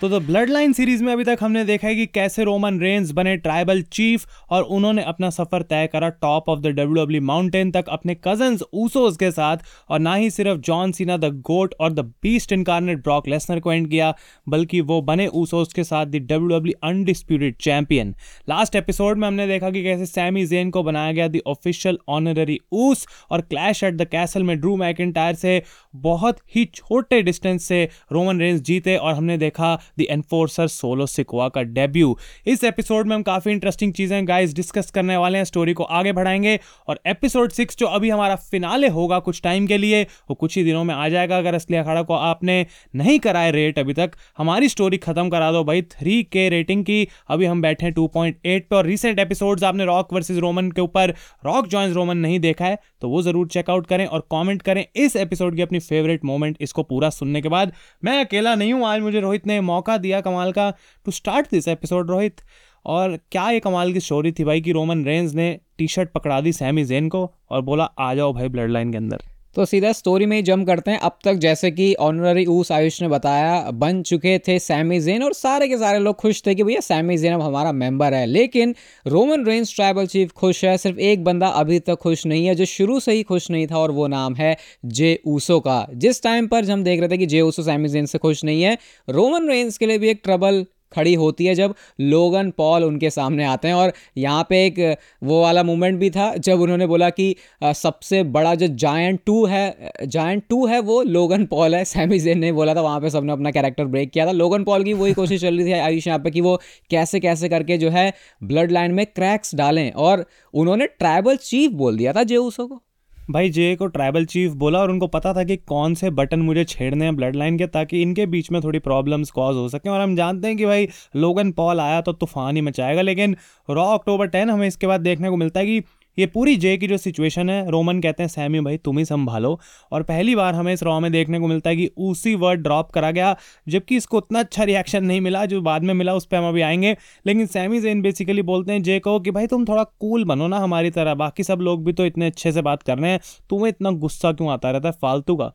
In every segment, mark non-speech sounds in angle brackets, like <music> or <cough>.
तो the blood line series में अभी तक हमने देखा है कि कैसे रोमन रेंज बने ट्राइबल चीफ और उन्होंने अपना सफ़र तय करा top of the W W mountain तक अपने कज़न ऊसोस के साथ और ना ही सिर्फ़ जॉन सीना द गोट और the beast incarnate Brock Lesnar को एंड किया, बल्कि वो बने ऊसोज के साथ the W W undisputed champion last episode में हमने देखा कि कैसे सैमी जेन को बनाया गया द ऑफिशियल ऑनररी ऊस और क्लैश एट द कैसल में ड्रू मैकिटायर से बहुत ही छोटे डिस्टेंस से रोमन रेंज जीते और हमने देखा द एनफोर्सर सोलो सिकोआ का डेब्यू इस एपिसोड में हम काफ़ी इंटरेस्टिंग चीज़ें गाइस डिस्कस करने वाले हैं स्टोरी को आगे बढ़ाएँगे और एपिसोड सिक्स जो अभी हमारा फिनाले होगा कुछ टाइम के लिए, वो कुछ ही दिनों में आ जाएगा। अगर असली अखाड़ा को आपने नहीं कराए रेट अभी तक, हमारी स्टोरी खत्म करा दो भाई थ्री के रेटिंग की। अभी हम बैठे हैं टू पॉइंट एट पे और रिसेंट एपिसोड्स आपने रॉक वर्सेज रोमन के ऊपर रॉक जॉइंस रोमन नहीं देखा है तो वो ज़रूर चेकआउट करें और कॉमेंट करें इस एपिसोड की अपनी फेवरेट मोमेंट इसको पूरा सुनने के बाद। मैं अकेला नहीं हूँ, आज मुझे रोहित ने मौका दिया कमाल का to start this episode Rohit और क्या ये कमाल की स्टोरी थी भाई कि रोमन रेंज ने टी शर्ट पकड़ा दी सैमी जेन को और बोला, आ जाओ भाई ब्लड लाइन के अंदर. तो सीधा स्टोरी में ही जम करते हैं। अब तक जैसे कि ऑनररी ऊस आयुष ने बताया, बन चुके थे सैमी जेन और सारे के सारे लोग खुश थे कि भैया सैमी जेन अब हमारा मेंबर है। लेकिन रोमन रेंज ट्राइबल चीफ खुश है, सिर्फ़ एक बंदा अभी तक खुश नहीं है, जो शुरू से ही खुश नहीं था और वो नाम है जे ऊसो का। जिस टाइम पर हम देख रहे थे कि जे ऊसो सैमी जेन से खुश नहीं है रोमन रेंज के लिए भी एक ट्रबल खड़ी होती है जब लोगन पॉल उनके सामने आते हैं। और यहाँ पे एक, वो वाला मोमेंट भी था, जब उन्होंने बोला कि सबसे बड़ा जो जायंट टू है जायंट टू है वो लोगन पॉल है। सैमी जेन ने बोला था, वहाँ पे सबने अपना कैरेक्टर ब्रेक किया था। लोगन पॉल की वही कोशिश चल रही थी आयुष यहाँ पे कि वो कैसे कैसे करके जो है ब्लड लाइन में क्रैक्स डालें। और उन्होंने ट्राइबल चीफ बोल दिया था जेऊसो को। भाई जे को ट्राइबल चीफ बोला और उनको पता था कि कौन से बटन मुझे छेड़ने हैं ब्लड लाइन के ताकि इनके बीच में थोड़ी प्रॉब्लम्स कॉज हो सकें। और हम जानते हैं कि भाई लोगन पॉल आया तो तूफ़ान ही मचाएगा, लेकिन रॉ अक्टूबर टेन हमें इसके बाद देखने को मिलता है कि ये पूरी जे की जो सिचुएशन है रोमन कहते हैं, सैमी भाई, तुम ही संभालो। और पहली बार हमें इस रॉ में देखने को मिलता है कि उसी वर्ड ड्रॉप करा गया, जबकि इसको उतना अच्छा रिएक्शन नहीं मिला, जो बाद में मिला, उस पर हम अभी आएँगे। लेकिन सैमी जेन बेसिकली बोलते हैं जे को कि भाई, तुम थोड़ा कूल बनो ना हमारी तरह। बाकी सब लोग भी तो इतने अच्छे से बात कर रहे हैं। तुम्हें इतना गुस्सा क्यों आता रहता है? फालतू का।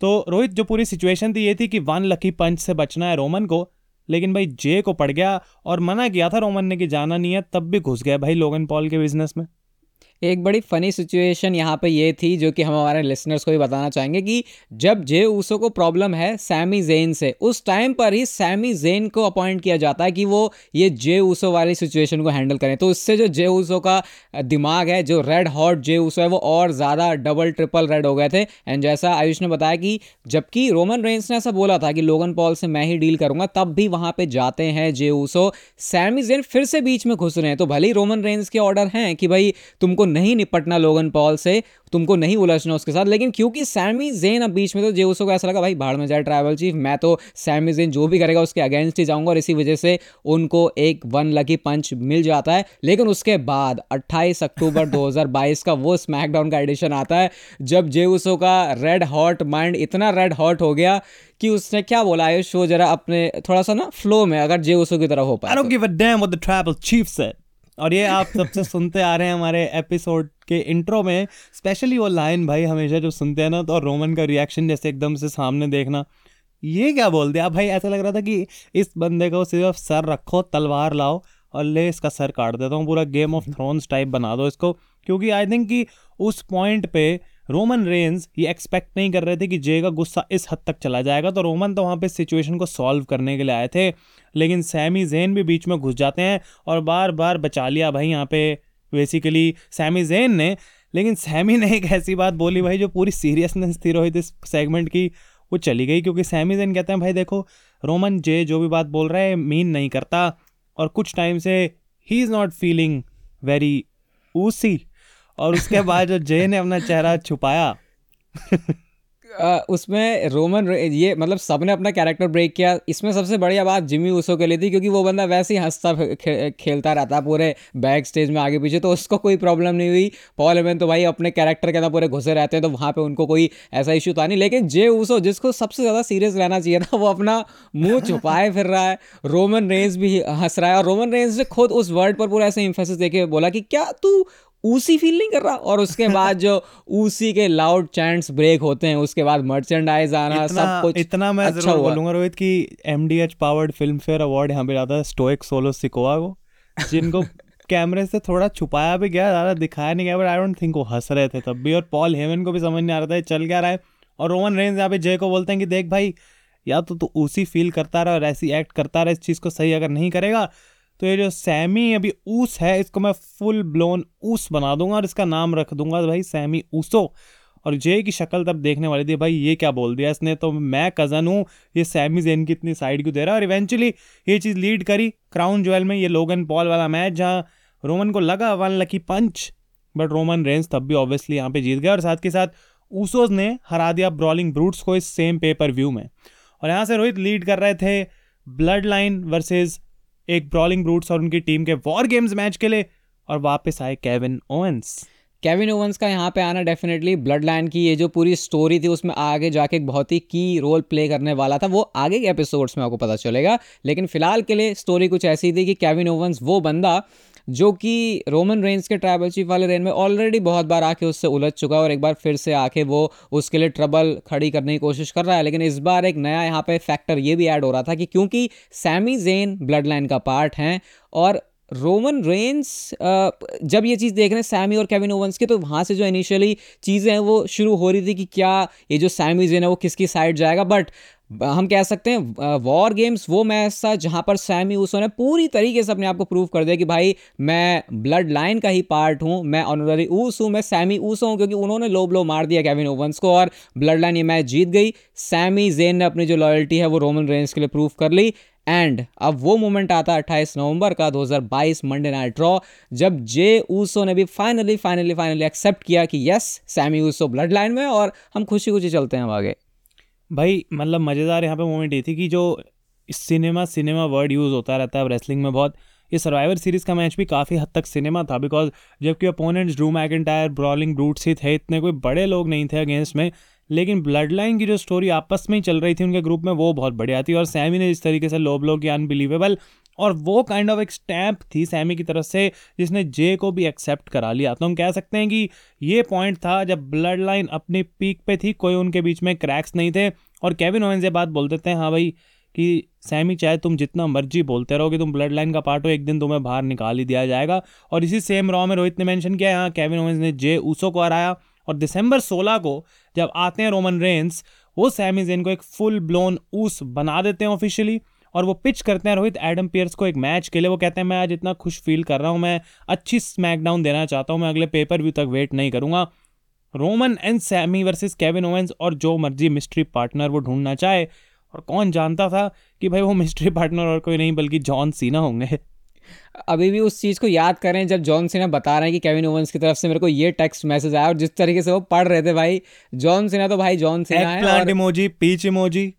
तो रोहित, जो पूरी सिचुएशन थी, ये थी कि वन लकी पंच से बचना है रोमन को। लेकिन भाई जे को पड़ गया और मना किया था रोमन ने कि जाना नहीं है, तब भी घुस गया भाई लोगन पॉल के बिज़नेस में। एक बड़ी फनी सिचुएशन यहाँ पे ये थी, जो कि हम हमारे लिसनर्स को भी बताना चाहेंगे कि जब जे ऊसो को प्रॉब्लम है सैमी जेन से, उस टाइम पर ही सैमी जेन को अपॉइंट किया जाता है कि वो ये जे ऊसो वाली सिचुएशन को हैंडल करें। तो इससे जो जे ऊसो का दिमाग है, जो रेड हॉट जे ऊसो है, वो और ज़्यादा डबल ट्रिपल रेड हो गए थे। एंड जैसा आयुष ने बताया कि जबकि रोमन रेंस ने ऐसा बोला था कि लोगन पॉल से मैं ही डील करूँगा, तब भी वहाँ पे जाते हैं जे ऊसो। सैमी जेन फिर से बीच में घुस रहे हैं तो भले ही रोमन रेंस के ऑर्डर हैं कि भाई तुमको नहीं निपटना लोगन पॉल से तुमको नहीं उलझना उसके साथ। लेकिन क्योंकि सैमी जेन अब बीच में तो जेउसो को ऐसा लगा भाई भाड़ में जाए ट्राइबल चीफ मैं तो सैमी जेन जो भी करेगा उसके अगेंस्ट ही जाऊँगा और इसी वजह से उनको एक वन लकी पंच मिल जाता है। लेकिन उसके बाद 28 अक्टूबर <laughs> 2022 का वो स्मैकडाउन का एडिशन आता है जब जेउसो का रेड हॉट माइंड इतना रेड हॉट हो गया कि उसने क्या बोला आयुष वो जरा अपने थोड़ा सा ना फ्लो में अगर जेउसो की तरह हो पाए I don't give a damn what the tribal chief said. और ये आप सबसे <laughs> सुनते आ रहे हैं हमारे एपिसोड के इंट्रो में स्पेशली वो लाइन भाई हमेशा जो सुनते हैं ना तो रोमन का रिएक्शन जैसे एकदम से सामने देखना। ये क्या बोल दिया? भाई ऐसा लग रहा था कि इस बंदे को सिर्फ़ सर रखो तलवार लाओ और ले इसका सर काट देता हूँ पूरा गेम ऑफ़ थ्रोन्स टाइप बना दो इसको। क्योंकि आई थिंक कि उस पॉइंट पे रोमन रेंज ये एक्सपेक्ट नहीं कर रहे थे कि जे का गुस्सा इस हद तक चला जाएगा। तो रोमन तो वहाँ पे सिचुएशन को सॉल्व करने के लिए आए थे, लेकिन सैमी जेन भी बीच में घुस जाते हैं और बार बार बचा लिया भाई यहाँ पे बेसिकली सैमी जेन ने। लेकिन सैमी ने एक ऐसी बात बोली भाई जो पूरी सीरियसनेस थी रोहित इस सेगमेंट की, वो चली गई। क्योंकि सैमी जेन कहते हैं, भाई देखो, रोमन जे जो भी बात बोल रहा है मीन नहीं करता और कुछ टाइम से ही is not feeling very Uce और उसके बाद जो जय ने अपना चेहरा छुपाया। <laughs> उसमें रोमन ये मतलब सबने अपना कैरेक्टर ब्रेक किया। इसमें सबसे बढ़िया बात जिमी ऊसो के लिए थी क्योंकि वो बंदा वैसे ही हंसता खे, खेलता रहता पूरे बैक स्टेज में आगे पीछे तो उसको कोई प्रॉब्लम नहीं हुई। पॉल एवन तो भाई अपने कैरेक्टर के अंदर पूरे घुसे रहते हैं तो वहाँ पे उनको कोई ऐसा इशू था नहीं। लेकिन जे ऊसो जिसको सबसे ज़्यादा सीरियस रहना चाहिए था वो अपना मुँह छुपाए फिर रहा है। रोमन रेंज भी हंस रहा है और रोमन रेंज ने खुद उस वर्ड पर पूरा ऐसे इम्फेसिस देके बोला कि क्या तू ऊसी फील नहीं कर रहा। और उसके <laughs> बाद जो ऊसी के लाउड चैंट्स ब्रेक होते हैं उसके बाद मर्चेंडाइज आना इतना सब कुछ इतना मैं अच्छा ज़रूर बोलूँगा रोहित कि MDH powered Filmfare award यहाँ पे जाता है स्टोइक सोलो सिकोआ को जिनको <laughs> कैमरे से थोड़ा छुपाया भी गया ज़्यादा दिखाया नहीं गया बट आई डोंट थिंक वो हंस रहे थे तब भी। और पॉल हेवन को भी समझ नहीं आ रहा था चल क्या रहा है। और रोमन रेंज यहाँ पे जय को बोलते हैं कि देख भाई या तो तू उसी फील करता रहा और ऐसी एक्ट करता रहा इस चीज़ को सही अगर नहीं करेगा तो ये जो सैमी अभी ऊस है, इसको मैं फुल ब्लोन ऊस बना दूँगा और इसका नाम रख दूँगा भाई सैमी ऊसो। और जय की शक्ल तब देखने वाली थी, भाई ये क्या बोल दिया इसने? तो मैं कज़न हूँ, ये सैमी जेन की इतनी साइड क्यों दे रहा है? और इवेंचुअली ये चीज़ लीड करी क्राउन ज्वेल में, ये लोगन पॉल वाला मैच जहाँ रोमन को लगा one lucky punch but Roman Reigns तब भी ऑब्वियसली यहाँ पे जीत गया। और साथ के साथ ऊसोज ने हरा दिया ब्रॉलिंग ब्रूट्स को इस सेम पेपर व्यू में। और यहाँ से रोहित लीड कर रहे थे ब्लड लाइन वर्सेज एक ब्रॉलिंग ब्रूट्स और उनकी टीम के वॉर गेम्स मैच के लिए और वापस आए केविन ओवेंस केविन ओवंस का यहाँ पे आना डेफिनेटली ब्लड लाइन की ये जो पूरी स्टोरी थी, उसमें आगे जाके एक बहुत ही की रोल प्ले करने वाला था, वो आगे के एपिसोड्स में आपको पता चलेगा। लेकिन फ़िलहाल के लिए स्टोरी कुछ ऐसी थी कि केविन ओवंस वो बंदा जो कि रोमन रेंज के ट्राइबल चीफ वाले रेन में ऑलरेडी बहुत बार आके उससे उलझ चुका है और एक बार फिर से आके वो उसके लिए ट्रबल खड़ी करने की कोशिश कर रहा है। लेकिन इस बार एक नया यहाँ पे फैक्टर ये भी ऐड हो रहा था कि क्योंकि सैमी जेन ब्लड लाइन का पार्ट हैं और रोमन रेंस जब ये चीज़ देख रहे हैं सैमी और केविन ओवंस की तो वहाँ से जो इनिशियली चीज़ें हैं, वो शुरू हो रही थी कि क्या ये जो सैमी जेन है वो किसकी साइड जाएगा। बट हम कह सकते हैं वॉर गेम्स वो मैच था जहाँ पर सैमी उसो ने पूरी तरीके से अपने आप को प्रूव कर दिया कि भाई मैं ब्लड लाइन का ही पार्ट हूँ, मैं ऑनररी ऊस हूँ, मैं सैमी ऊसो हूँ, क्योंकि उन्होंने लो ब्लो मार दिया केविन ओवंस को और ब्लड लाइन ये मैच जीत गई। सैमी जेन ने अपनी जो लॉयल्टी है, वो रोमन रेंज के लिए प्रूव कर ली। एंड अब वो मोमेंट आता है 28 नवंबर का 2022 मंडे नाइट ड्रॉ, जब जे ऊसो ने भी फाइनली फाइनली फाइनली एक्सेप्ट किया कि yes Sami Uso blood line में और हम खुशी खुशी चलते हैं आगे। भाई मतलब मज़ेदार यहाँ पे मोमेंट ये थी कि जो सिनेमा सिनेमा वर्ड यूज़ होता रहता है रेसलिंग में बहुत, ये सर्वाइवर सीरीज़ का मैच भी काफ़ी हद तक सिनेमा था बिकॉज़ जबकि opponents Drew McIntyre brawling brutes ही थे, इतने कोई बड़े लोग नहीं थे अगेंस्ट में लेकिन ब्लड लाइन की जो स्टोरी आपस में ही चल रही थी उनके ग्रुप में, वो बहुत बढ़िया थी और सैमी ने जिस तरीके से लोब लोग अनबिलीवेबल और वो काइंड ऑफ़ एक स्टैम्प थी सैमी की तरफ़ से, जिसने जे को भी एक्सेप्ट करा लिया। तो हम कह सकते हैं कि ये पॉइंट था जब ब्लड लाइन अपनी पीक पे थी, कोई उनके बीच में क्रैक्स नहीं थे और केविन ओवेंस ये बात बोल देते हैं हाँ भाई, कि सैमी चाहे तुम जितना मर्ज़ी बोलते रहोगे तुम ब्लड लाइन का पार्ट हो, एक दिन तुम्हें बाहर निकाल ही दिया जाएगा। और इसी सेम रॉ में रोहित ने मेंशन किया यहाँ केविन ओवेंस ने जे ऊसो को हराया और दिसंबर 16 को जब आते हैं रोमन रेंस वो सैमी जेन को एक फुल ब्लोन ऊस बना देते हैं ऑफिशियली और वो पिच करते हैं रोहित एडम पियर्स को एक मैच के लिए। वो कहते हैं, मैं आज इतना खुश फील कर रहा हूँ, मैं अच्छी स्मैकडाउन देना चाहता हूँ, मैं अगले पेपर व्यू तक वेट नहीं करूँगा। Roman and Sami versus Kevin Owens और जो मर्ज़ी मिस्ट्री पार्टनर वो ढूंढना चाहे। और कौन जानता था कि भाई वो मिस्ट्री पार्टनर और कोई नहीं, बल्कि जॉन सीना होंगे। अभी भी उस चीज़ को याद करें जब जॉन सिन्हा बता रहे हैं कि केविन ओवंस की तरफ़ से मेरे को ये टेक्स्ट मैसेज आया और जिस तरीके से वो पढ़ रहे थे भाई जॉन सिन्हा तो भाई जॉन सिन्हा है प्लांट और emoji peach emoji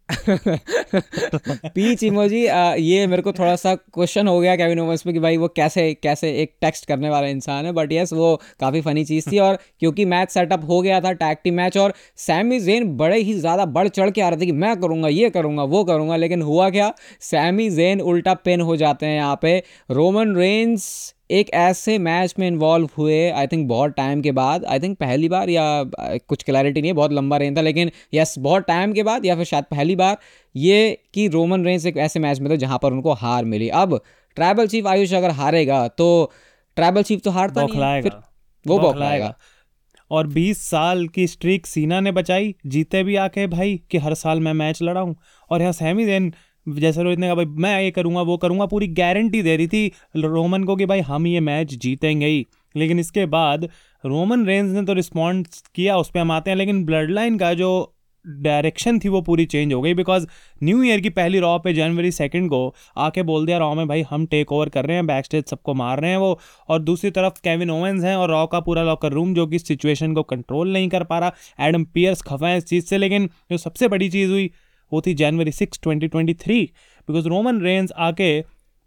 peach emoji ये मेरे को थोड़ा सा क्वेश्चन हो गया केविन ओवंस पे कि भाई वो कैसे कैसे एक टेक्स्ट करने वाला इंसान है। बट यस वो काफ़ी फनी चीज़ थी और क्योंकि मैच सेटअप हो गया था टैग टीम मैच और सैमी जेन बड़े ही ज़्यादा बढ़ चढ़ के आ रहे थे कि मैं करूँगा ये करूँगा वो करूँगा लेकिन हुआ क्या? सैमी जेन उल्टा पेन हो जाते हैं यहाँ पे। रोमन रेंस एक ऐसे मैच में इन्वॉल्व हुए आई थिंक बहुत टाइम के बाद आई थिंक पहली बार या कुछ क्लैरिटी नहीं है बहुत लंबा रेंज था लेकिन यस बहुत टाइम के बाद या फिर शायद पहली बार ये कि रोमन रेंस एक ऐसे मैच में था जहाँ पर उनको हार मिली। अब ट्राइबल चीफ आयुष अगर हारेगा तो ट्राइबल चीफ तो हारता नहीं फिर वो बौखलाएगा। और 20 साल की स्ट्रीक सीना ने बचाई जीते भी आके भाई कि हर साल मैं मैच लड़ा हूँ और यहाँ सैमी देन जैसे रोहित ने कहा, भाई, मैं ये करूँगा, वो करूँगा। पूरी गारंटी दे रही थी रोमन को कि, भाई, हम ये मैच जीतेंगे ही। लेकिन इसके बाद रोमन रेंज ने तो रिस्पॉन्ड किया, उस पर हम आते हैं। लेकिन ब्लड लाइन का जो डायरेक्शन थी, वो पूरी चेंज हो गई बिकॉज़ न्यू ईयर की पहली रॉ पे जनवरी सेकंड को आके बोल दिया रॉ में, भाई, हम टेक ओवर कर रहे हैं बैक स्टेज सबको मार रहे हैं वो। और दूसरी तरफ़ केविन ओवेंस हैं और रॉ का पूरा लॉकर रूम जो कि सिचुएशन को कंट्रोल नहीं कर पा रहा। एडम पियर्स खफा है इस चीज़ से, लेकिन जो सबसे बड़ी चीज़ हुई वो थी January six twenty twenty three because Roman Reigns आके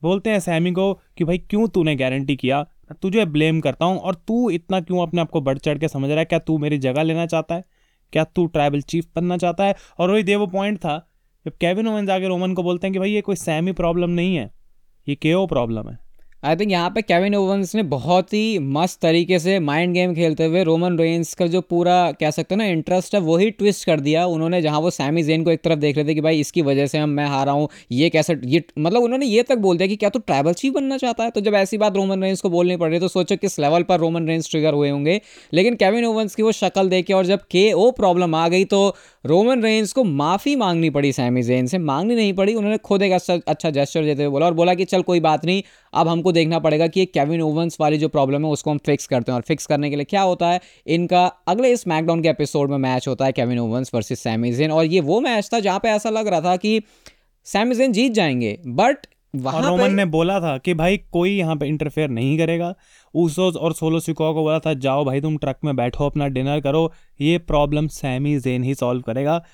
बोलते हैं सैमी को कि भाई क्यों तूने गारंटी किया? मैं तुझे ब्लेम करता हूँ और तू इतना क्यों अपने आप को बढ़ चढ़ के समझ रहा है? क्या तू मेरी जगह लेना चाहता है? क्या तू ट्राइबल चीफ बनना चाहता है? और वही दे वो पॉइंट था, जब केविन ओवेंस आगे रोमन को बोलते हैं कि भाई ये कोई सैमी प्रॉब्लम नहीं है, ये केओ प्रॉब्लम है। आई थिंक यहाँ पे केविन ओवंस ने बहुत ही मस्त तरीके से माइंड गेम खेलते हुए रोमन रेंस का जो पूरा, कह सकते हैं ना इंटरेस्ट है वही ट्विस्ट कर दिया। उन्होंने जहाँ वो सैमी जेन को एक तरफ़ देख रहे थे कि भाई इसकी वजह से हम, मैं हारा हूँ, ये कैसे, ये मतलब उन्होंने ये तक बोल दिया कि क्या तू ट्रैवल चीफ बनना चाहता है? तो जब ऐसी बात रोमन रेंस को बोलनी पड़ रही तो सोचो किस लेवल पर रोमन रेंस ट्रिगर हुए होंगे। लेकिन केविन ओवंस की वो शक्ल देखे और जब के ओ प्रॉब्लम आ गई तो रोमन रेंस को माफ़ी मांगनी पड़ी सैमी जेन से। मांगनी नहीं पड़ी, उन्होंने खुद एक अच्छा अच्छा जेस्टर देते हुए बोला और बोला कि चल कोई बात नहीं, अब हमको देखना पड़ेगा कि केविन ओवंस वाली जो प्रॉब्लम है उसको हम फिक्स करते हैं। और फिक्स करने के लिए क्या होता है? इनका अगले इस मैकडाउन के एपिसोड में मैच होता है केविन ओवंस वर्सेस सैमीजेन और ये वो मैच था जहाँ पे ऐसा लग रहा था कि सैमीजेन जीत जाएँगे। बट और रोमन ने बोला था कि भाई कोई यहाँ पे इंटरफेयर नहीं करेगा। ऊसोस और सोलो सिको को बोला था जाओ भाई तुम ट्रक में बैठो अपना डिनर करो। ये प्रॉब्लम सैमी जेन ही सॉल्व करेगा।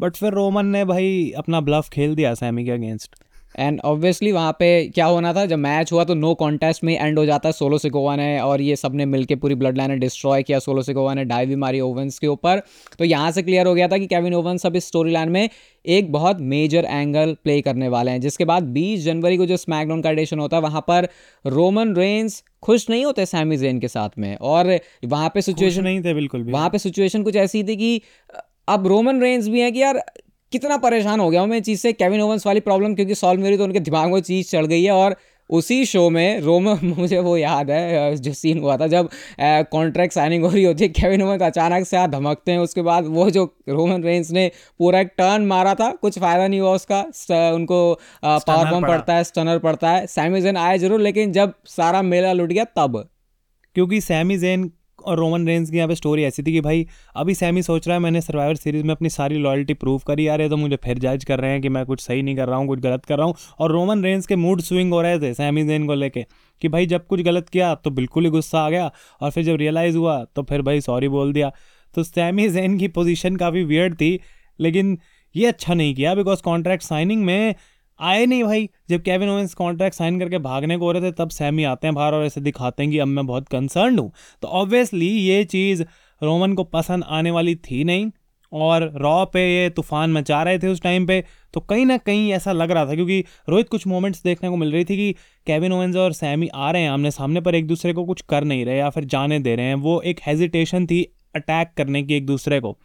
बट फिर रोमन ने भाई अपना ब्लफ खेल दिया सैमी के अगेंस्ट एंड ऑब्वियसली वहाँ पे क्या होना था? जब मैच हुआ तो नो कॉन्टेस्ट में एंड हो जाता है सोलो सिकोवा ने और ये सबने मिलकर पूरी ब्लड लाइन ने डिस्ट्रॉय किया सोलो सिकोवा ने डाई भी मारी ओवंस के ऊपर। तो यहाँ से क्लियर हो गया था कि केविन ओवंस अब इस स्टोरी लाइन में एक बहुत मेजर एंगल प्ले करने वाले हैं जिसके बाद 20 जनवरी को जो स्मैकडाउन का एडिशन होता है वहाँ पर रोमन रेंस खुश नहीं होते सैमी जेन के साथ में। और वहाँ पे सिचुएशन नहीं थे बिल्कुल भी। वहाँ पे सिचुएशन कुछ ऐसी थी कि अब रोमन रेंस भी है कि यार कितना परेशान हो गया हूँ मैं चीज़ से। केविन ओवंस वाली प्रॉब्लम क्योंकि सॉल्व मेरी तो उनके दिमाग में चीज़ चढ़ गई है और उसी शो में रोम <laughs> मुझे वो याद है जो सीन हुआ था जब कॉन्ट्रैक्ट साइनिंग हो रही होती है केविन ओवन अचानक से हाथ धमकते हैं उसके बाद वो जो रोमन रेंस ने पूरा एक टर्न मारा था कुछ फ़ायदा नहीं हुआ उसका उनको पावर बम पड़ता है स्टनर पड़ता है। सैमी आए ज़रूर लेकिन जब सारा मेला लुट गया तब। क्योंकि सैमी जेन और रोमन रेंज की यहाँ पे स्टोरी ऐसी थी कि भाई, अभी सैमी सोच रहा है, मैंने सर्वाइवर सीरीज़ में अपनी सारी लॉयल्टी प्रूव करी आ रहे तो मुझे फिर जज कर रहे हैं कि मैं कुछ सही नहीं कर रहा हूँ, कुछ गलत कर रहा हूँ। और रोमन रेंज के मूड स्विंग हो रहे थे सैमी जेन को लेके, कि भाई जब कुछ गलत किया तो बिल्कुल ही गुस्सा आ गया, और फिर जब रियलाइज़ हुआ तो फिर भाई सॉरी बोल दिया। तो सैमी जेन की पोजिशन काफ़ी वियर्ड थी, लेकिन ये अच्छा नहीं किया बिकॉज़ कॉन्ट्रैक्ट साइनिंग में आए नहीं भाई। जब केविन ओवेंस कॉन्ट्रैक्ट साइन करके भागने को हो रहे थे, तब सैमी आते हैं बाहर और ऐसे दिखाते हैं कि अब मैं बहुत कंसर्न हूँ। तो ऑब्वियसली ये चीज़ रोमन को पसंद आने वाली थी नहीं। और रॉ पे ये तूफ़ान मचा रहे थे उस टाइम पे। तो कहीं ना कहीं ऐसा लग रहा था क्योंकि रोहित कुछ मोमेंट्स देखने को मिल रही थी कि केविन ओवेंस और सैमी आ रहे हैं आमने सामने, पर एक दूसरे को कुछ कर नहीं रहे या फिर जाने दे रहे हैं। वो एक हेजिटेशन थी अटैक करने की एक दूसरे को।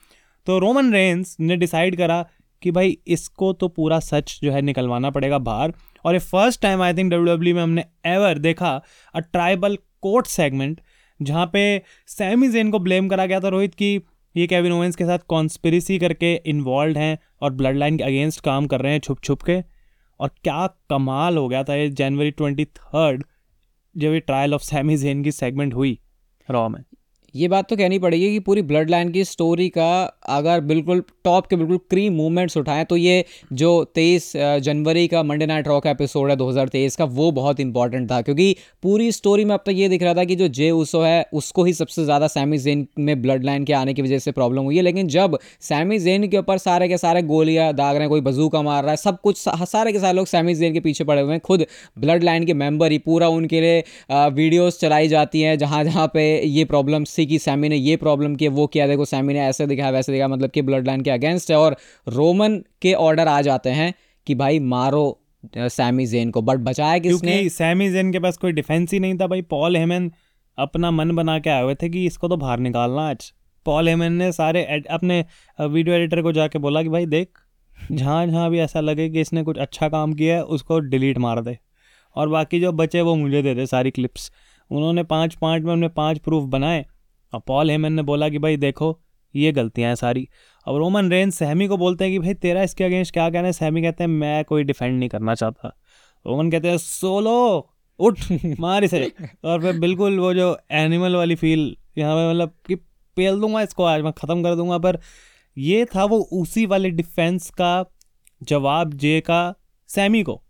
तो रोमन रेंस ने डिसाइड करा कि भाई इसको तो पूरा सच जो है निकलवाना पड़ेगा बाहर। और ये first time I think W W में हमने एवर देखा अ ट्राइबल कोर्ट सेगमेंट जहाँ पे सैमी जेन को ब्लेम करा गया था रोहित की, ये केविन ओवेंस के साथ कॉन्स्पिरसी करके इन्वॉल्व हैं और ब्लड लाइन के अगेंस्ट काम कर रहे हैं छुप छुप के। और क्या कमाल हो गया था ये जनवरी ट्वेंटी थर्ड जब ये ट्रायल ऑफ़ सैमी जेन की सेगमेंट हुई रॉ में। ये बात तो कहनी पड़ेगी कि पूरी ब्लड लाइन की स्टोरी का अगर बिल्कुल टॉप के बिल्कुल क्रीम मूवमेंट्स उठाएँ तो ये जो तेईस जनवरी का मंडे नाइट रॉक का एपिसोड है 2023 का, वो बहुत इंपॉर्टेंट था। क्योंकि पूरी स्टोरी में अब तक ये दिख रहा था कि जो जे उसो है, उसको ही सबसे ज़्यादा सैमी जेन में ब्लड लाइन के आने की वजह से प्रॉब्लम हुई है। लेकिन जब सैमी जेन के ऊपर सारे के सारे गोलियाँ दाग रहे हैं, कोई बजूका मार रहा है, सब कुछ सारे के सारे लोग सैमी जेन के पीछे पड़े हुए हैं। खुद ब्लड लाइन के मेंबर ही पूरा उनके लिए वीडियोज़ चलाई जाती हैं जहाँ जहाँ पे ये प्रॉब्लम थी कि सैमी ने ये प्रॉब्लम किया, वो किया, देखो सैमी ने ऐसे दिखाया, वैसे दिखाया मतलब कि ब्लड लाइन के अगेंस्ट है और रोमन के ऑर्डर आ जाते हैं कि भाई मारो सैमी जेन को। बट बचाया किसने? सैमी जेन के पास कोई डिफेंस ही नहीं था भाई। पॉल हेमन अपना मन बना के आए हुए थे कि इसको तो बाहर निकालना आज। पॉल हेमन ने सारे अपने वीडियो एडिटर को जाके बोला कि भाई देख, जहाँ जहाँ भी ऐसा लगे कि इसने कुछ अच्छा काम किया है, उसको डिलीट मार दे। और बाकी जो बचे वो मुझे दे दे सारी क्लिप्स उन्होंने पाँच पाँच में उन्होंने पाँच प्रूफ बनाए। और पॉल हेमन ने बोला कि भाई देखो, ये गलतियाँ हैं सारी। अब रोमन रेंज सहमी को बोलते हैं कि भाई तेरा इसके अगेंस्ट क्या कहना है? सहमी कहते हैं, मैं कोई डिफेंड नहीं करना चाहता। रोमन कहते हैं, सोलो, उठ, मार इसे। और फिर बिल्कुल वो जो एनिमल वाली फील यहाँ पे मतलब कि पेल दूँगा इसको, आज मैं ख़त्म कर दूँगा। पर ये था वो उसी वाले डिफेंस का जवाब जे का सैमी को।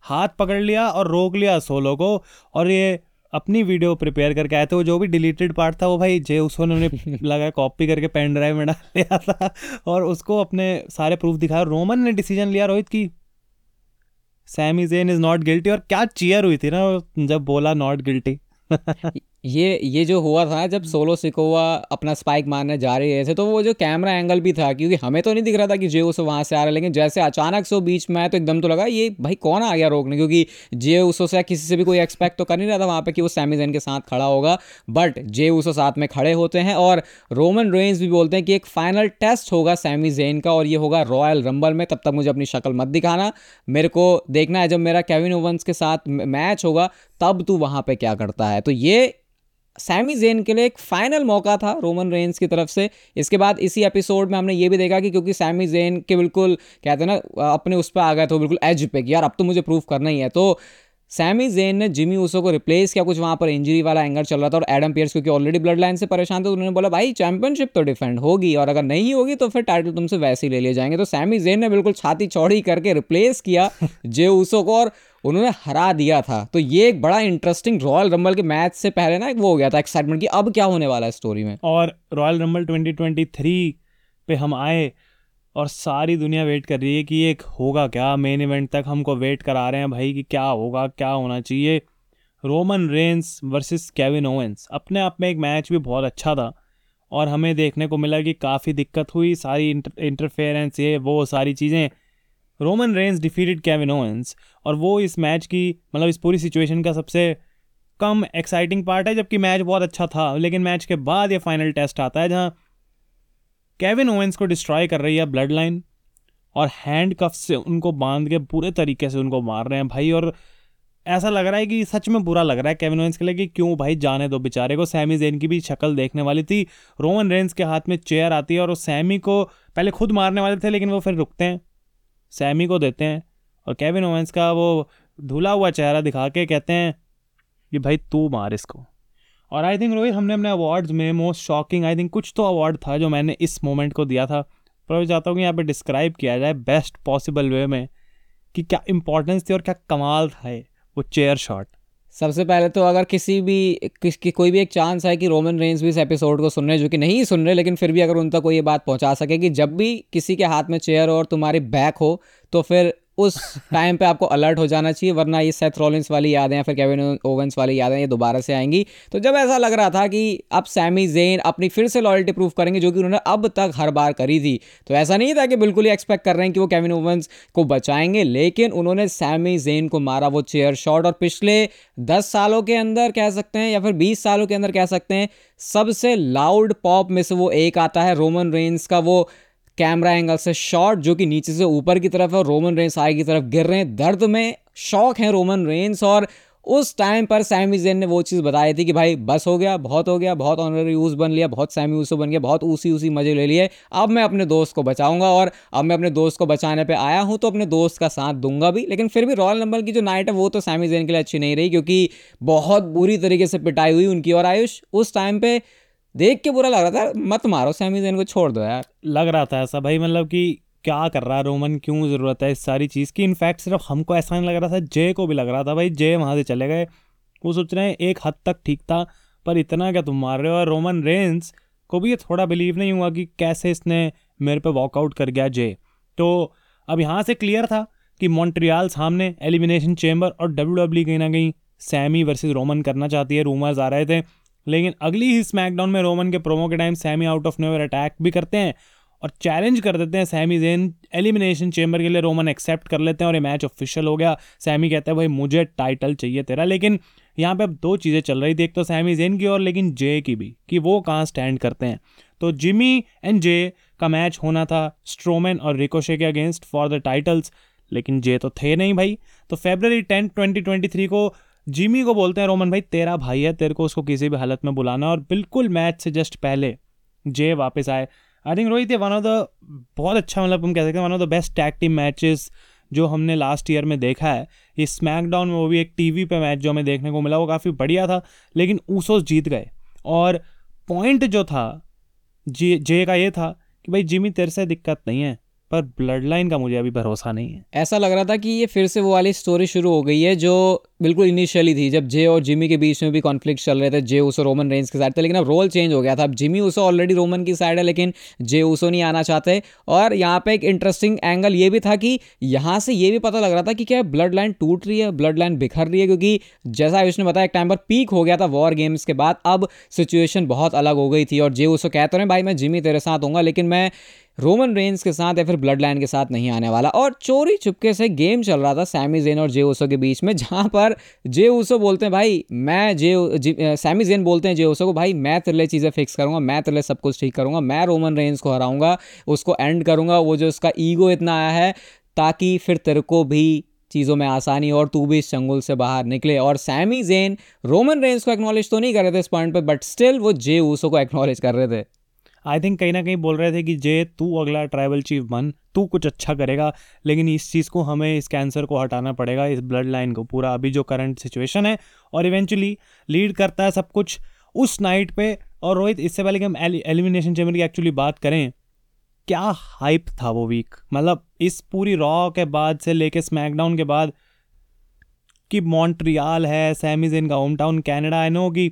हाथ पकड़ लिया और रोक लिया सोलो को। और ये अपनी वीडियो प्रिपेयर करके आए थे वो जो भी डिलीटेड पार्ट था वो भाई जे उसको उन्होंने <laughs> लगा कॉपी करके पेन ड्राइव में डाल लिया था और उसको अपने सारे प्रूफ दिखाया। रोमन ने डिसीज़न लिया रोहित की। Sami Zayn is not guilty और क्या चीयर हुई थी ना जब बोला नॉट गिल्टी <laughs> ये ये जो हुआ था जब सोलो सिकोवा अपना स्पाइक मारने जा रहे थे तो वो जो कैमरा एंगल भी था क्योंकि हमें तो नहीं दिख रहा था कि जे उसो वहाँ से आ रहा है लेकिन जैसे अचानक से वो बीच में आया तो एकदम तो लगा ये भाई कौन आ गया रोकने? क्योंकि जे उसो से किसी से भी कोई एक्सपेक्ट तो कर नहीं रहा था वहाँ पर कि वो सैमीजन के साथ खड़ा होगा बट जे उसो साथ में खड़े होते हैं और रोमन रेंज भी बोलते हैं कि एक फाइनल टेस्ट होगा सैमी जेन का और ये होगा रॉयल रंबल में तब तक मुझे अपनी शक्ल मत दिखाना। मेरे को देखना है जब मेरा केविन ओवंस के साथ मैच होगा तब तू वहाँ पे क्या करता है? तो ये सैमी जेन के लिए एक फाइनल मौका था रोमन रेंज की तरफ़ से। इसके बाद इसी एपिसोड में हमने ये भी देखा कि क्योंकि सैमी जेन के बिल्कुल कहते हैं ना अपने उस पर आ गए तो बिल्कुल एज पे कि यार अब तो मुझे प्रूफ करना ही है। तो सैमी जेन ने जिमी ऊसो को रिप्लेस किया कुछ वहाँ पर इंजरी वाला एंगर चल रहा था और एडम पियर्स क्योंकि ऑलरेडी ब्लड लाइन से परेशान थे तो उन्होंने बोला भाई चैंपियनशिप तो डिफेंड होगी और अगर नहीं होगी तो फिर टाइटल तुमसे वैसे ही ले लिए जाएँगे। तो सैमी जेन ने बिल्कुल छाती चौड़ी करके रिप्लेस किया <laughs> जे ऊसो को और उन्होंने हरा दिया था। तो ये एक बड़ा इंटरेस्टिंग रॉयल रंबल के मैच से पहले ना वो हो गया था एक्साइटमेंट कि अब क्या होने वाला है स्टोरी में। और रॉयल रंबल 2023 पे हम आए और सारी दुनिया वेट कर रही है कि एक होगा क्या? मेन इवेंट तक हमको वेट करा रहे हैं भाई कि क्या होगा, क्या होना चाहिए। Roman Reigns versus Kevin Owens अपने आप में एक मैच भी बहुत अच्छा था और हमें देखने को मिला कि काफ़ी दिक्कत हुई, सारी इंटरफेरेंस ये, वो, सारी चीज़ें। Roman Reigns defeated Kevin Owens और वो इस मैच की मतलब इस पूरी सिचुएशन का सबसे कम एक्साइटिंग पार्ट है, जबकि मैच बहुत अच्छा था, लेकिन मैच के बाद ये फाइनल टेस्ट आता है, जहाँ केविन ओवेंस को डिस्ट्रॉय कर रही है ब्लड लाइन और हैंड कफ से उनको बाँध के पूरे तरीके से उनको मार रहे हैं भाई और ऐसा लग रहा है कि सच में बुरा लग रहा है केविन ओवेंस के लिए कि क्यों भाई जाने दो बेचारे को। सैमी जेन की भी शक्ल देखने वाली थी। रोमन रेंस के हाथ में चेयर आती है और उस सैमी को पहले खुद मारने वाले थे, लेकिन वो फिर रुकते हैं। सैमी को देते हैं और केविन ओवेंस का वो धुला हुआ चेहरा दिखा के कहते हैं कि भाई तू मार इसको। और आई थिंक रोहित, हमने अपने अवार्ड्स में मोस्ट शॉकिंग आई थिंक कुछ तो अवार्ड था जो मैंने इस मोमेंट को दिया था। पर मैं चाहता हूँ कि यहाँ पर डिस्क्राइब किया जाए बेस्ट पॉसिबल वे में कि क्या इंपॉर्टेंस थी और क्या कमाल था वो चेयर शॉट सबसे पहले तो अगर किसी भी, किस कोई भी एक चांस है कि रोमन रेंज भी इस एपिसोड को सुन रहे जो कि नहीं सुन रहे, लेकिन फिर भी अगर उन तक कोई ये बात पहुँचा सके कि जब भी किसी के हाथ में चेयर हो और तुम्हारी बैक हो तो फिर उस टाइम पे आपको अलर्ट हो जाना चाहिए, वरना ये सेथ रॉलिंस वाली यादें या फिर केविन ओवेंस वाली याद यादें ये दोबारा से आएँगी। तो जब ऐसा लग रहा था कि अब सैमी जेन अपनी फिर से लॉयल्टी प्रूफ करेंगे, जो कि उन्होंने अब तक हर बार करी थी तो ऐसा नहीं था कि बिल्कुल ही एक्सपेक्ट कर रहे हैं कि वो केविन ओवेंस को बचाएँगे, लेकिन उन्होंने सैमी जेन को मारा वो चेयर शॉट और पिछले दस सालों के अंदर कह सकते हैं या फिर बीस सालों के अंदर कह सकते हैं, सबसे लाउड पॉप में से वो एक आता है रोमन रेंस का वो कैमरा एंगल से शॉट, जो कि नीचे से ऊपर की तरफ़ है और रोमन रेंस आगे की तरफ़ गिर रहे हैं। दर्द में शौक है रोमन रेंस, और उस टाइम पर सैमी जेन ने वो चीज़ बताई थी कि भाई, बस हो गया, बहुत हो गया, बहुत ऑनर यूज़ बन लिया, बहुत सैमी यूसो बन गया, बहुत उसी उसी मज़े ले लिए। अब मैं अपने दोस्त को बचाऊँगा, और अब मैं अपने दोस्त को बचाने पे आया हूँ तो अपने दोस्त का साथ दूँगा भी। लेकिन फिर भी रॉयल नंबर की जो नाइट है, वो तो सैमी जेन के लिए अच्छी नहीं रही, क्योंकि बहुत बुरी तरीके से पिटाई हुई उनकी। और आयुष, उस टाइम पर देख के बुरा लग रहा था मत मारो सैमी जेन को, छोड़ दो यार। लग रहा था ऐसा। भाई मतलब कि क्या कर रहा है रोमन? क्यों ज़रूरत है इस सारी चीज़ की? इनफैक्ट सिर्फ़ हमको ऐसा नहीं लग रहा था, जय को भी लग रहा था। भाई जय वहाँ से चले गए। वो सोच रहे हैं, एक हद तक ठीक था, पर इतना क्या तुम मार रहे हो? और रोमन रेंस को भी ये थोड़ा बिलीव नहीं हुआ कि कैसे इसने मेरे पे वॉकआउट कर गया जय। तो अब यहाँ से क्लियर था कि मॉन्ट्रियाल सामने एलिमिनेशन चेम्बर और डब्ल्यू डब्ल्यू कहीं ना कहीं सैमी वर्सेस रोमन करना चाहती है। रूमर्स आ रहे थे। लेकिन अगली ही स्मैकडाउन में रोमन के प्रोमो के time Sami out of nowhere attack भी करते हैं। और चैलेंज कर देते हैं सैमी जेन एलिमिनेशन चेम्बर के लिए रोमन एक्सेप्ट कर लेते हैं और ये मैच ऑफिशियल हो गया। सैमी कहता है, भाई, मुझे टाइटल चाहिए तेरा। लेकिन यहाँ पे अब दो चीज़ें चल रही थी। एक तो सैमी जेन की और लेकिन जे की भी, कि वो कहाँ स्टैंड करते हैं। तो जिमी एंड जे का मैच होना था स्ट्रोमैन और रिकोशे के अगेंस्ट फॉर द टाइटल्स लेकिन जे तो थे नहीं भाई। तो Feb tenth twenty twenty three को जिमी को बोलते हैं रोमन भाई, तेरा भाई है, तेरे को उसको किसी भी हालत में बुलाना और बिल्कुल मैच से जस्ट पहले जे वापस आए। आई थिंक रोहित, ये वन ऑफ़ द बहुत अच्छा मतलब हम कह सकते हैं one of the best tag team matches जो हमने लास्ट ईयर में देखा है। ये स्मैकडाउन में वो भी एक टीवी पे मैच जो हमें देखने को मिला, वो काफ़ी बढ़िया था, लेकिन ऊसोस जीत गए। और पॉइंट जो था, जे जे का ये था कि भाई जिमी तेरे से दिक्कत नहीं है। पर ब्लड लाइन का मुझे अभी भरोसा नहीं है। ऐसा लग रहा था कि ये फिर से वो वाली स्टोरी शुरू हो गई है जो बिल्कुल इनिशियली थी, जब जे और जिमी के बीच में भी कॉन्फ्लिक्ट चल रहे थे, जे उसो रोमन रेंज के साइड थे लेकिन अब रोल चेंज हो गया था। अब जिमी उसो ऑलरेडी रोमन की साइड है, लेकिन जे उसो नहीं आना चाहते। और यहाँ पे एक इंटरेस्टिंग एंगल ये भी था कि यहाँ से ये भी पता लग रहा था कि क्या ब्लड लाइन टूट रही है ब्लड लाइन बिखर रही है, क्योंकि जैसा आयुष ने बताया, एक टाइम पर पीक हो गया था वॉर गेम्स के बाद, अब सिचुएशन बहुत अलग हो गई थी। और जे उसो कहते रहे भाई, मैं जिमी तेरे साथ हूँगा, लेकिन मैं रोमन रेंज के साथ या फिर ब्लड लाइन के साथ नहीं आने वाला। और चोरी चुपके से गेम चल रहा था सैमी जेन और जे ओसो के बीच में, जहाँ पर जे ओसो बोलते हैं, भाई, मैं जे सैमी जेन बोलते हैं जे ओसो को, भाई, मैं तेरे चीज़ें फिक्स करूँगा, मैं तेरे सब कुछ ठीक करूँगा, मैं रोमन रेंज को हराऊँगा, उसको एंड करूँगा, वो जो उसका ईगो इतना आया है, ताकि फिर तेरे को भी चीज़ों में आसानी और तू भी इस चंगुल से बाहर निकले। और सैमी जेन रोमन रेंज को एक्नॉलेज तो नहीं कर रहे थे इस पॉइंट पर बट स्टिल वो जे ऊसो को एक्नॉलेज कर रहे थे। आई थिंक कहीं ना कहीं बोल रहे थे कि जे, तू अगला ट्राइबल चीफ बन, तू कुछ अच्छा करेगा, लेकिन इस चीज़ को हमें, इस कैंसर को हटाना पड़ेगा, इस ब्लड लाइन को, पूरा अभी जो करंट सिचुएशन है, और इवेंचुअली लीड करता है सब कुछ उस नाइट पे, और रोहित, इससे पहले कि हम एलिमिनेशन चैम्बर की एक्चुअली बात करें, क्या हाइप था वो वीक मतलब इस पूरी रॉ के बाद से लेके स्मैकडाउन के बाद कि मॉन्ट्रियाल है सैमीजेन इनका hometown Canada I know कि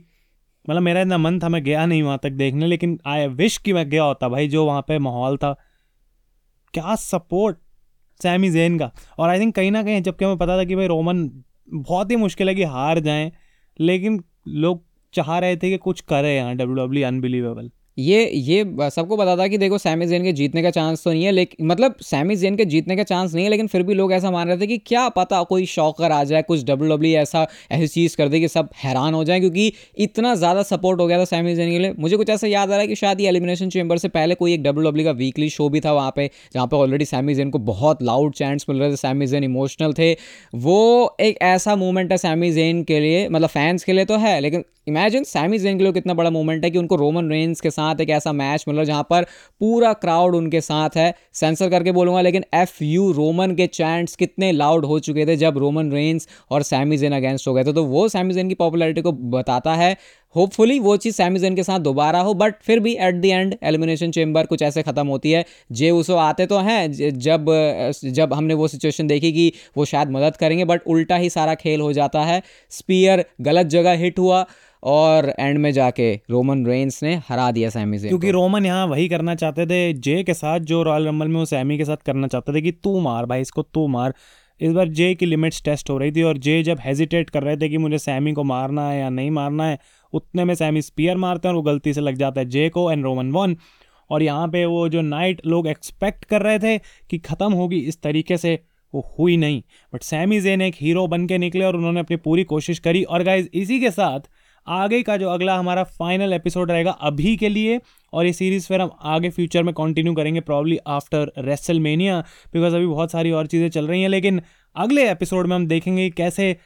मतलब मेरा इतना मन था, मैं गया नहीं वहाँ तक देखने, लेकिन आई विश कि मैं गया होता भाई, जो वहाँ पे माहौल था। क्या सपोर्ट सैमी जेन का? और आई थिंक कहीं ना कहीं जबकि हमें पता था कि भाई रोमन बहुत ही मुश्किल है कि हार जाएँ, लेकिन लोग चाह रहे थे कि कुछ करें यहाँ डब्ल्यू डब्ल्यू अनबिलीवेबल ये ये सबको पता था कि देखो सैमी जेन के जीतने का चांस तो नहीं है लेकिन मतलब सैमी जेन के जीतने का चांस नहीं है, लेकिन फिर भी लोग ऐसा मान रहे थे कि क्या पता कोई शौकर आ जाए, कुछ डब्ल्यू डब्ल्यू ऐसा, ऐसी चीज़ कर दे कि सब हैरान हो जाए, क्योंकि इतना ज़्यादा सपोर्ट हो गया था सैमी जेन के लिए। मुझे कुछ ऐसा याद आ रहा है कि शायद ये एलिमिनेशन चेंबर से पहले कोई एक डब्ल्यू डब्ल्यू का वीकली शो भी था वहाँ पर जहाँ पर ऑलरेडी सैमी जेन को बहुत लाउड चैंट्स मिल रहे थे सैमी जेन इमोशनल थे। वो एक ऐसा मूवमेंट है सैमी जेन के लिए मतलब फैंस के लिए तो है, लेकिन इमेजिन सैमी जेन के लिए कितना बड़ा मूवमेंट है कि उनको रोमन रेंज के साथ एक ऐसा मैच मिल रहा है जहाँ पर पूरा क्राउड उनके साथ है। सेंसर करके बोलूँगा, लेकिन एफ़ यू रोमन के चैंट्स कितने लाउड हो चुके थे जब रोमन रेंज और सैमी जेन अगेंस्ट हो गए थे। तो वो सैमी जेन की पॉपुलैरिटी को बताता है। होपफुली वो चीज़ सैमी जेन के साथ दोबारा हो बट फिर भी at the end elimination chamber कुछ ऐसे ख़त्म होती है। जे उसो आते तो हैं जब जब हमने वो सिचुएशन देखी कि वो शायद मदद करेंगे बट उल्टा ही सारा खेल हो जाता है। स्पीयर गलत जगह हिट हुआ। और एंड में जाके रोमन रेंस ने हरा दिया सैमी से क्योंकि रोमन यहाँ वही करना चाहते थे जे के साथ जो रॉयल रंबल में वो सैमी के साथ करना चाहते थे कि तू मार भाई इसको तू मार। इस बार जे की लिमिट्स टेस्ट हो रही थी और जे जब हेजिटेट कर रहे थे कि मुझे सैमी को मारना है या नहीं मारना है उतने में सैमी स्पीयर मारते हैं और वो गलती से लग जाता है जे को एंड रोमन वन और यहाँ पे वो जो नाइट लोग एक्सपेक्ट कर रहे थे कि ख़त्म होगी इस तरीके से वो हुई नहीं। बट सैमी जेन एक हीरो बन के निकले और उन्होंने अपनी पूरी कोशिश करी। और गाइज़ इसी के साथ आगे का जो अगला हमारा फाइनल एपिसोड रहेगा अभी के लिए, और ये सीरीज़ फिर हम आगे फ्यूचर में कंटिन्यू करेंगे probably after WrestleMania because अभी बहुत सारी और चीज़ें चल रही हैं, लेकिन अगले एपिसोड में हम देखेंगे कैसे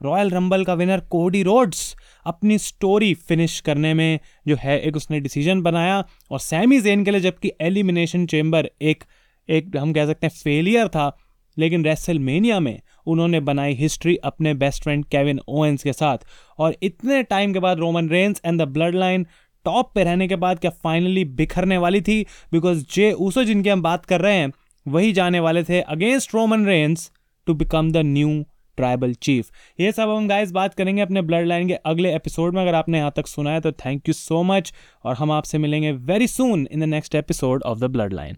रॉयल रंबल का विनर कोडी रोड्स अपनी स्टोरी फिनिश करने में जो है, एक उसने डिसीज़न बनाया, और सैमी जेन के लिए जबकि एलिमिनेशन चेम्बर एक एक हम कह सकते हैं फेलियर था लेकिन रेसलमेनिया में उन्होंने बनाई हिस्ट्री अपने बेस्ट फ्रेंड केविन ओवेंस के साथ। और इतने टाइम के बाद Roman Reigns and the blood line top पे रहने के बाद क्या फाइनली बिखरने वाली थी? बिकॉज़ जे ऊसो जिनकी हम बात कर रहे हैं, वही जाने वाले थे against Roman Reigns to become the new tribal chief ये सब हम गाइस बात करेंगे अपने ब्लड लाइन के अगले एपिसोड में, अगर आपने यहाँ तक सुना है तो थैंक यू सो मच और हम आपसे मिलेंगे very soon in the next episode of the blood line